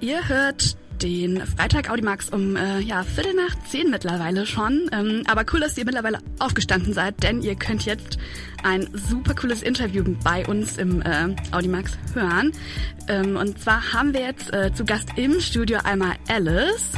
Ihr hört den Freitag Audimax um äh, ja, Viertel nach zehn mittlerweile schon. Ähm, aber cool, dass ihr mittlerweile aufgestanden seid, denn ihr könnt jetzt ein super cooles Interview bei uns im äh, Audimax hören. Ähm, und zwar haben wir jetzt äh, zu Gast im Studio einmal Alice.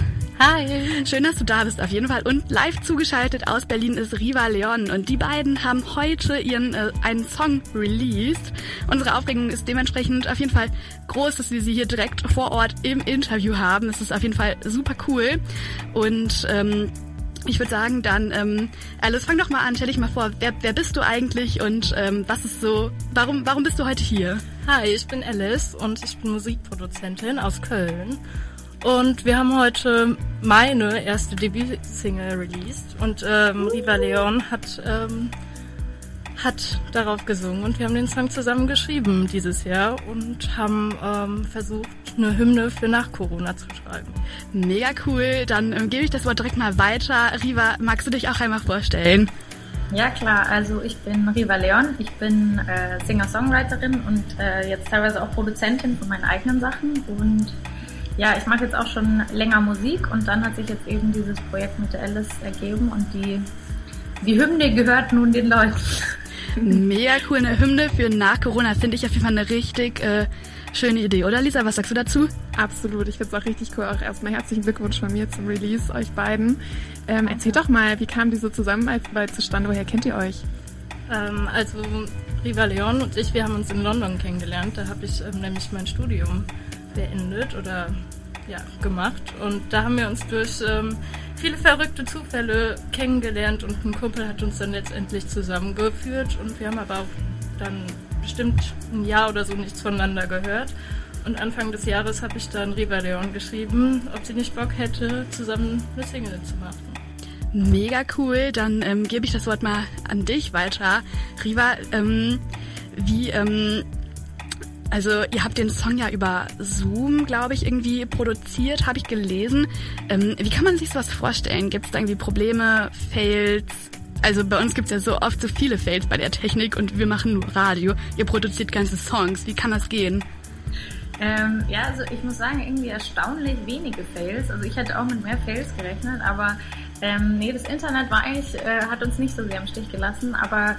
Hi. Schön, dass du da bist auf jeden Fall. Und live zugeschaltet aus Berlin ist Riva Leon. Und die beiden haben heute ihren äh, einen Song released. Unsere Aufregung ist dementsprechend auf jeden Fall groß, dass wir sie hier direkt vor Ort im Interview haben. Das ist auf jeden Fall super cool. Und ähm, ich würde sagen, dann, ähm, Alice, fang doch mal an, stell dich mal vor, wer, wer bist du eigentlich und ähm, was ist so, warum, warum bist du heute hier? Hi, ich bin Alice und ich bin Musikproduzentin aus Köln. Und wir haben heute meine erste Debütsingle released. Und ähm, Riva Leon hat, ähm, hat darauf gesungen. Und wir haben den Song zusammen geschrieben dieses Jahr und haben ähm, versucht, eine Hymne für nach Corona zu schreiben. Mega cool, dann ähm, gebe ich das Wort direkt mal weiter. Riva, magst du dich auch einmal vorstellen? Ja klar, also ich bin Riva Leon, ich bin äh, Singer-Songwriterin und äh, jetzt teilweise auch Produzentin von meinen eigenen Sachen. Und ja, ich mache jetzt auch schon länger Musik und dann hat sich jetzt eben dieses Projekt mit der Alice ergeben und die, die Hymne gehört nun den Leuten. Mega cool, eine Hymne für nach Corona finde ich auf jeden Fall eine richtig äh, schöne Idee, oder Lisa? Was sagst du dazu? Absolut, ich finde es auch richtig cool. Auch erstmal herzlichen Glückwunsch von mir zum Release, euch beiden. Ähm, erzählt doch mal, wie kam diese Zusammenarbeit zustande? Woher kennt ihr euch? Ähm, also Riva Leon und ich, wir haben uns in London kennengelernt. Da habe ich ähm, nämlich mein Studium beendet oder ja, gemacht. Und da haben wir uns durch ähm, viele verrückte Zufälle kennengelernt und ein Kumpel hat uns dann letztendlich zusammengeführt und wir haben aber auch dann bestimmt ein Jahr oder so nichts voneinander gehört. Und Anfang des Jahres habe ich dann Riva Leon geschrieben, ob sie nicht Bock hätte, zusammen eine Single zu machen. Mega cool, dann ähm, gebe ich das Wort mal an dich weiter. Riva, ähm, wie ähm, also ihr habt den Song ja über Zoom, glaube ich, irgendwie produziert, habe ich gelesen. Ähm, wie kann man sich sowas vorstellen? Gibt es da irgendwie Probleme, Fails? Also bei uns gibt es ja so oft so viele Fails bei der Technik und wir machen nur Radio. Ihr produziert ganze Songs. Wie kann das gehen? Ähm, ja, also ich muss sagen, irgendwie erstaunlich wenige Fails. Also ich hätte auch mit mehr Fails gerechnet, aber ähm, nee, das Internet war eigentlich, äh, hat uns nicht so sehr im Stich gelassen, aber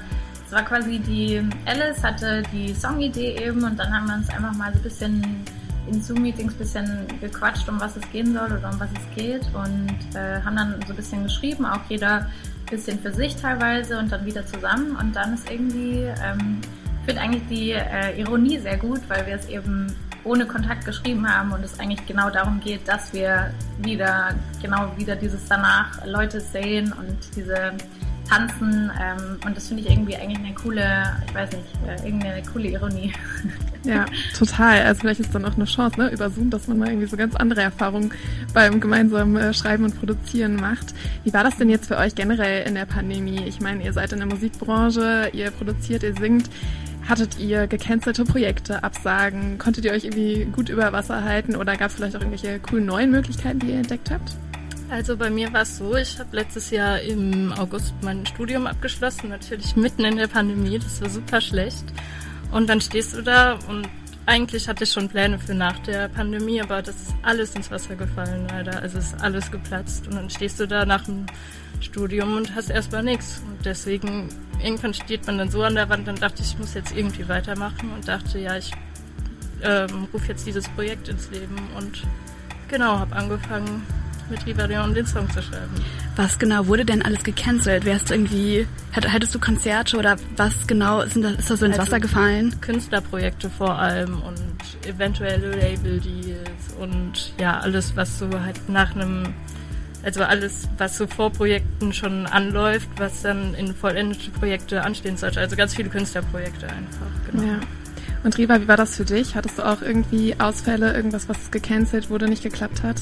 es war quasi die, Alice hatte die Songidee eben und dann haben wir uns einfach mal so ein bisschen in Zoom-Meetings ein bisschen gequatscht, um was es gehen soll oder um was es geht und äh, haben dann so ein bisschen geschrieben, auch jeder ein bisschen für sich teilweise und dann wieder zusammen und dann ist irgendwie, ähm, ich finde eigentlich die äh, Ironie sehr gut, weil wir es eben ohne Kontakt geschrieben haben und es eigentlich genau darum geht, dass wir wieder, genau wieder dieses danach Leute sehen und diese tanzen. Ähm, und das finde ich irgendwie eigentlich eine coole, ich weiß nicht, äh, irgendwie eine coole Ironie. Ja, total. Also vielleicht ist dann auch eine Chance, ne, über Zoom, dass man mal irgendwie so ganz andere Erfahrungen beim gemeinsamen äh, Schreiben und Produzieren macht. Wie war das denn jetzt für euch generell in der Pandemie? Ich meine, ihr seid in der Musikbranche, ihr produziert, ihr singt. Hattet ihr gecancelte Projekte, Absagen? Konntet ihr euch irgendwie gut über Wasser halten oder gab es vielleicht auch irgendwelche coolen neuen Möglichkeiten, die ihr entdeckt habt? Also bei mir war es so, ich habe letztes Jahr im August mein Studium abgeschlossen, natürlich mitten in der Pandemie, das war super schlecht. Und dann stehst du da und eigentlich hatte ich schon Pläne für nach der Pandemie, aber das ist alles ins Wasser gefallen leider. Also ist alles geplatzt und dann stehst du da nach dem Studium und hast erstmal nichts. Und deswegen, irgendwann steht man dann so an der Wand, dann dachte ich, ich muss jetzt irgendwie weitermachen und dachte, ja, ich ähm, rufe jetzt dieses Projekt ins Leben und genau, habe angefangen mit Rivarion den Song zu schreiben. Was genau wurde denn alles gecancelt? Wärst du irgendwie, hättest du Konzerte oder was genau sind das, ist das so ins also Wasser gefallen? Künstlerprojekte vor allem und eventuelle Label-Deals und ja, alles, was so halt nach einem, also alles, was so vor Projekten schon anläuft, was dann in vollendete Projekte anstehen sollte. Also ganz viele Künstlerprojekte einfach, genau. Ja. Und Riva, wie war das für dich? Hattest du auch irgendwie Ausfälle, irgendwas, was gecancelt wurde, nicht geklappt hat?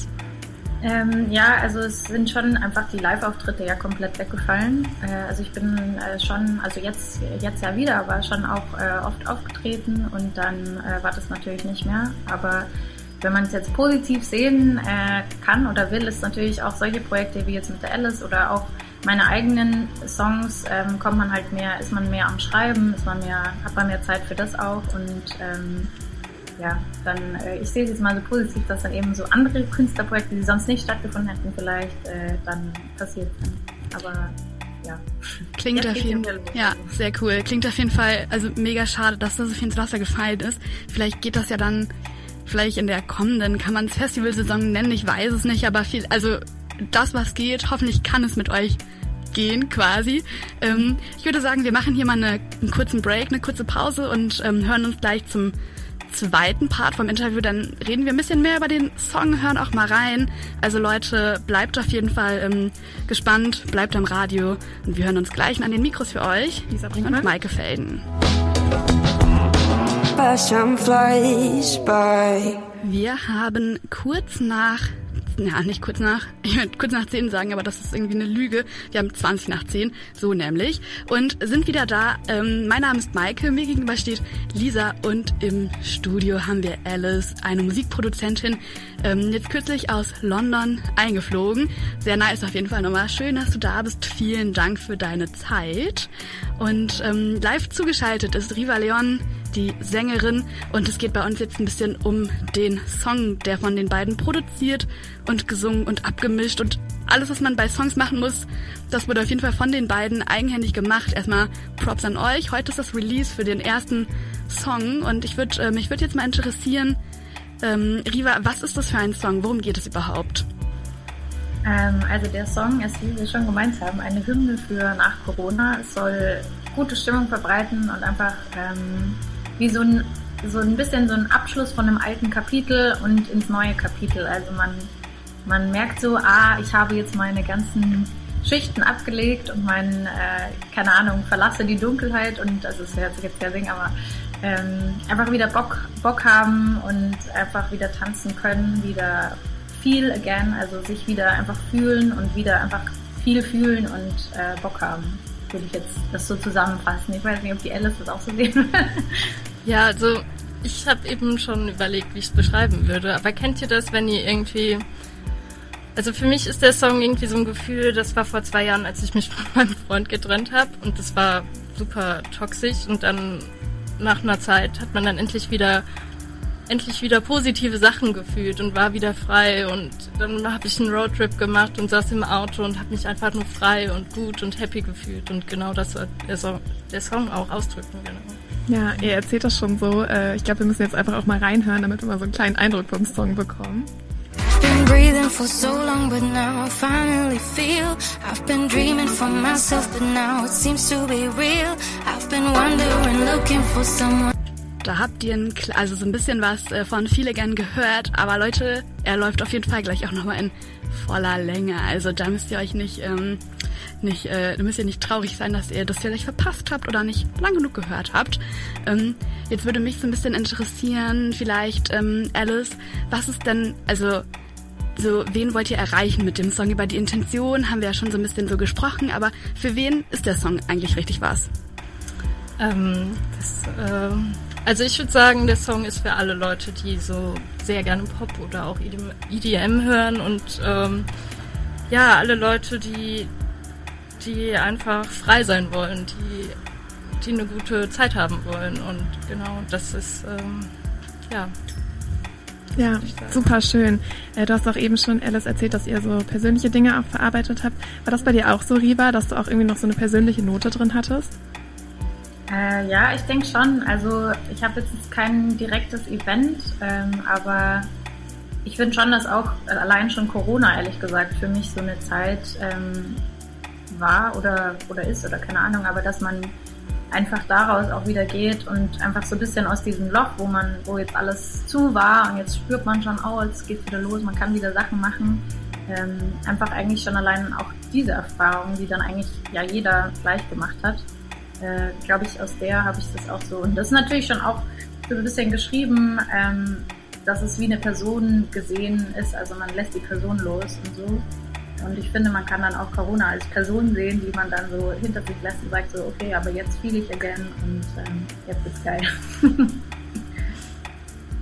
Ähm, ja, also es sind schon einfach die Live-Auftritte ja komplett weggefallen. Äh, also ich bin äh, schon, also jetzt, jetzt ja wieder, aber schon auch äh, oft aufgetreten und dann äh, war das natürlich nicht mehr. Aber wenn man es jetzt positiv sehen äh, kann oder will, ist natürlich auch solche Projekte wie jetzt mit der Alice oder auch meine eigenen Songs ähm, kommt man halt mehr, ist man mehr am Schreiben, ist man mehr, hat man mehr Zeit für das auch und ähm, ja, dann, äh, ich sehe es jetzt mal so positiv, dass dann eben so andere Künstlerprojekte, die sonst nicht stattgefunden hätten, vielleicht äh, dann passiert sind. Aber ja. Klingt auf jeden Fall, ja, sehr cool. Klingt auf jeden Fall, also mega schade, dass das so viel ins Wasser gefallen ist. Vielleicht geht das ja dann, vielleicht in der kommenden, kann man es Festivalsaison nennen, ich weiß es nicht, aber viel, also das, was geht, hoffentlich kann es mit euch gehen quasi. Ähm, ich würde sagen, wir machen hier mal eine, einen kurzen Break, eine kurze Pause und ähm, hören uns gleich zum zweiten Part vom Interview. Dann reden wir ein bisschen mehr über den Song, hören auch mal rein. Also Leute, bleibt auf jeden Fall ähm, gespannt, bleibt am Radio und wir hören uns gleich an den Mikros für euch. Lisa Brinkmann und Maike Felden. Wir haben kurz nach ja, nicht kurz nach, ich würde kurz nach 10 sagen, aber das ist irgendwie eine Lüge. Wir haben 20 nach 10, so nämlich. Und sind wieder da. Ähm, mein Name ist Maike, mir gegenüber steht Lisa und im Studio haben wir Alice, eine Musikproduzentin, ähm, jetzt kürzlich aus London eingeflogen. Sehr nice auf jeden Fall nochmal. Schön, dass du da bist. Vielen Dank für deine Zeit. Und ähm, live zugeschaltet ist Riva Leon die Sängerin. Und es geht bei uns jetzt ein bisschen um den Song, der von den beiden produziert und gesungen und abgemischt und alles, was man bei Songs machen muss, das wurde auf jeden Fall von den beiden eigenhändig gemacht. Erstmal Props an euch. Heute ist das Release für den ersten Song und ich würde äh, mich würde jetzt mal interessieren, ähm, Riva, was ist das für ein Song? Worum geht es überhaupt? Ähm, also der Song ist, wie wir schon gemeint haben, eine Hymne für nach Corona. Es soll gute Stimmung verbreiten und einfach ähm, wie so ein, so ein bisschen so ein Abschluss von einem alten Kapitel und ins neue Kapitel. Also man, man merkt so, ah, ich habe jetzt meine ganzen Schichten abgelegt und mein, äh, keine Ahnung, verlasse die Dunkelheit und, also es hört sich jetzt sehr singen, aber ähm, einfach wieder Bock, Bock haben und einfach wieder tanzen können, wieder feel again, also sich wieder einfach fühlen und wieder einfach viel fühlen und äh, Bock haben würde ich jetzt das so zusammenfassen. Ich weiß nicht, ob die Alice das auch so sehen will. Ja, also ich habe eben schon überlegt, wie ich es beschreiben würde. Aber kennt ihr das, wenn ihr irgendwie... Also für mich ist der Song irgendwie so ein Gefühl, das war vor zwei Jahren, als ich mich von meinem Freund getrennt habe. Und das war super toxisch. Und dann nach einer Zeit hat man dann endlich wieder endlich wieder positive Sachen gefühlt und war wieder frei und dann habe ich einen Roadtrip gemacht und saß im Auto und habe mich einfach nur frei und gut und happy gefühlt und genau das soll der Song, der Song auch ausdrücken. Genau. Ja, ihr erzählt das schon so. Äh, ich glaube, wir müssen jetzt einfach auch mal reinhören, damit wir mal so einen kleinen Eindruck vom Song bekommen. Been breathing for so long, but now I finally feel I've been dreaming for myself, but now it seems to be real. I've been wondering, looking for someone. Da habt ihr ein, also so ein bisschen was äh, von viele gern gehört, aber Leute, er läuft auf jeden Fall gleich auch nochmal in voller Länge. Also da müsst ihr euch nicht, ähm, nicht, äh, müsst ihr nicht traurig sein, dass ihr das vielleicht verpasst habt oder nicht lang genug gehört habt. Ähm, jetzt würde mich so ein bisschen interessieren, vielleicht, ähm, Alice, was ist denn, also so, wen wollt ihr erreichen mit dem Song? Über die Intention haben wir ja schon so ein bisschen so gesprochen, aber für wen ist der Song eigentlich richtig was? Ähm, das, ähm also ich würde sagen, der Song ist für alle Leute, die so sehr gerne Pop oder auch EDM hören und ähm, ja, alle Leute, die, die einfach frei sein wollen, die, die eine gute Zeit haben wollen und genau, das ist ähm, ja. Ja, super schön. Äh, du hast auch eben schon, Alice, erzählt, dass ihr so persönliche Dinge auch verarbeitet habt. War das bei dir auch so, Riva, dass du auch irgendwie noch so eine persönliche Note drin hattest? Äh, ja, ich denke schon. Also ich habe jetzt kein direktes Event, ähm, aber ich finde schon, dass auch allein schon Corona, ehrlich gesagt, für mich so eine Zeit ähm, war oder, oder ist oder keine Ahnung, aber dass man einfach daraus auch wieder geht und einfach so ein bisschen aus diesem Loch, wo man, wo jetzt alles zu war und jetzt spürt man schon, oh, jetzt geht's wieder los, man kann wieder Sachen machen. Ähm, einfach eigentlich schon allein auch diese Erfahrung, die dann eigentlich ja jeder gleich gemacht hat äh, glaube ich, aus der habe ich das auch so. Und das ist natürlich schon auch so ein bisschen geschrieben, ähm, dass es wie eine Person gesehen ist, also man lässt die Person los und so. Und ich finde, man kann dann auch Corona als Person sehen, die man dann so hinter sich lässt und sagt so, okay, aber jetzt fühle ich again und ähm, jetzt ist geil.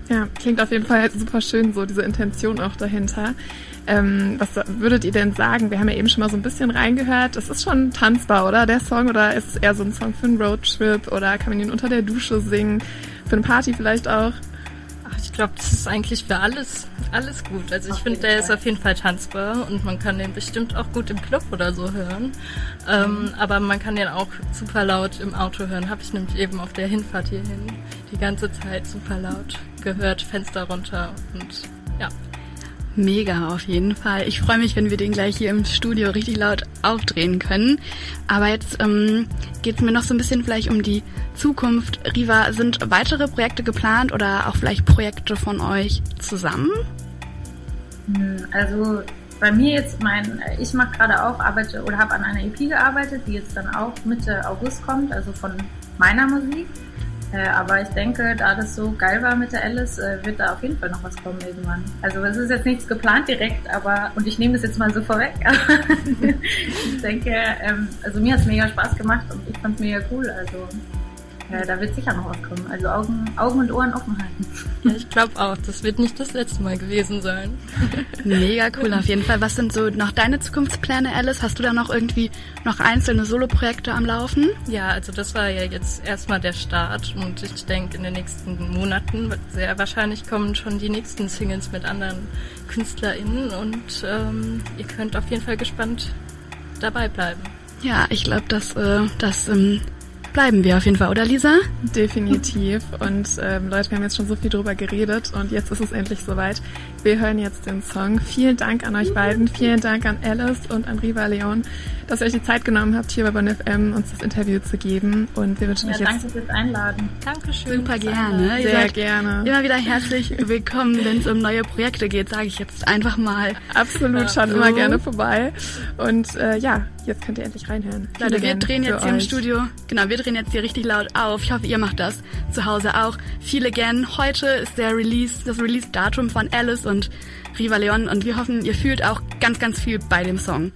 Ja, klingt auf jeden Fall super schön, so diese Intention auch dahinter. Ähm, was würdet ihr denn sagen? Wir haben ja eben schon mal so ein bisschen reingehört. Es ist schon tanzbar, oder der Song? Oder ist es eher so ein Song für einen Roadtrip? Oder kann man ihn unter der Dusche singen? Für eine Party vielleicht auch? Ach, ich glaube, das ist eigentlich für alles, alles gut. Also ich finde, der Fall. ist auf jeden Fall tanzbar und man kann den bestimmt auch gut im Club oder so hören. Ähm, mhm. aber man kann den auch super laut im Auto hören. Habe ich nämlich eben auf der Hinfahrt hierhin die ganze Zeit super laut gehört, Fenster runter und ja, Mega, auf jeden Fall. Ich freue mich, wenn wir den gleich hier im Studio richtig laut aufdrehen können. Aber jetzt ähm, geht es mir noch so ein bisschen vielleicht um die Zukunft. Riva, sind weitere Projekte geplant oder auch vielleicht Projekte von euch zusammen? Also bei mir jetzt mein, ich mache gerade auch, arbeite oder habe an einer EP gearbeitet, die jetzt dann auch Mitte August kommt, also von meiner Musik. Äh, aber ich denke, da das so geil war mit der Alice, äh, wird da auf jeden Fall noch was kommen irgendwann. Also es ist jetzt nichts geplant direkt, aber und ich nehme das jetzt mal so vorweg. ich denke, ähm, also mir hat es mega Spaß gemacht und ich fand es mega cool. Also ja, da wird sicher noch was kommen. Also Augen, Augen und Ohren offen halten. Ja, ich glaube auch. Das wird nicht das letzte Mal gewesen sein. Mega cool auf jeden Fall. Was sind so noch deine Zukunftspläne, Alice? Hast du da noch irgendwie noch einzelne Soloprojekte am Laufen? Ja, also das war ja jetzt erstmal der Start und ich denke, in den nächsten Monaten sehr wahrscheinlich kommen schon die nächsten Singles mit anderen KünstlerInnen und ähm, ihr könnt auf jeden Fall gespannt dabei bleiben. Ja, ich glaube, dass äh, das ähm, bleiben wir auf jeden Fall, oder Lisa? Definitiv. Und ähm, Leute, wir haben jetzt schon so viel drüber geredet und jetzt ist es endlich soweit. Wir hören jetzt den Song. Vielen Dank an euch beiden. Vielen Dank an Alice und an Riva Leon, dass ihr euch die Zeit genommen habt, hier bei Bonn FM uns das Interview zu geben. Und wir wünschen ja, euch jetzt... Danke fürs Einladen. Dankeschön. Super gerne. Sehr gerne. Immer wieder herzlich willkommen, wenn es um neue Projekte geht, sage ich jetzt einfach mal. Absolut, schaut so. immer gerne vorbei. Und äh, ja, jetzt könnt ihr endlich reinhören. Leute, wir drehen jetzt hier im Studio, genau, wir drehen jetzt hier richtig laut auf. Ich hoffe, ihr macht das zu Hause auch. Viele gern. Heute ist der Release, das Release-Datum von Alice und Riva Leon und wir hoffen, ihr fühlt auch ganz, ganz viel bei dem Song.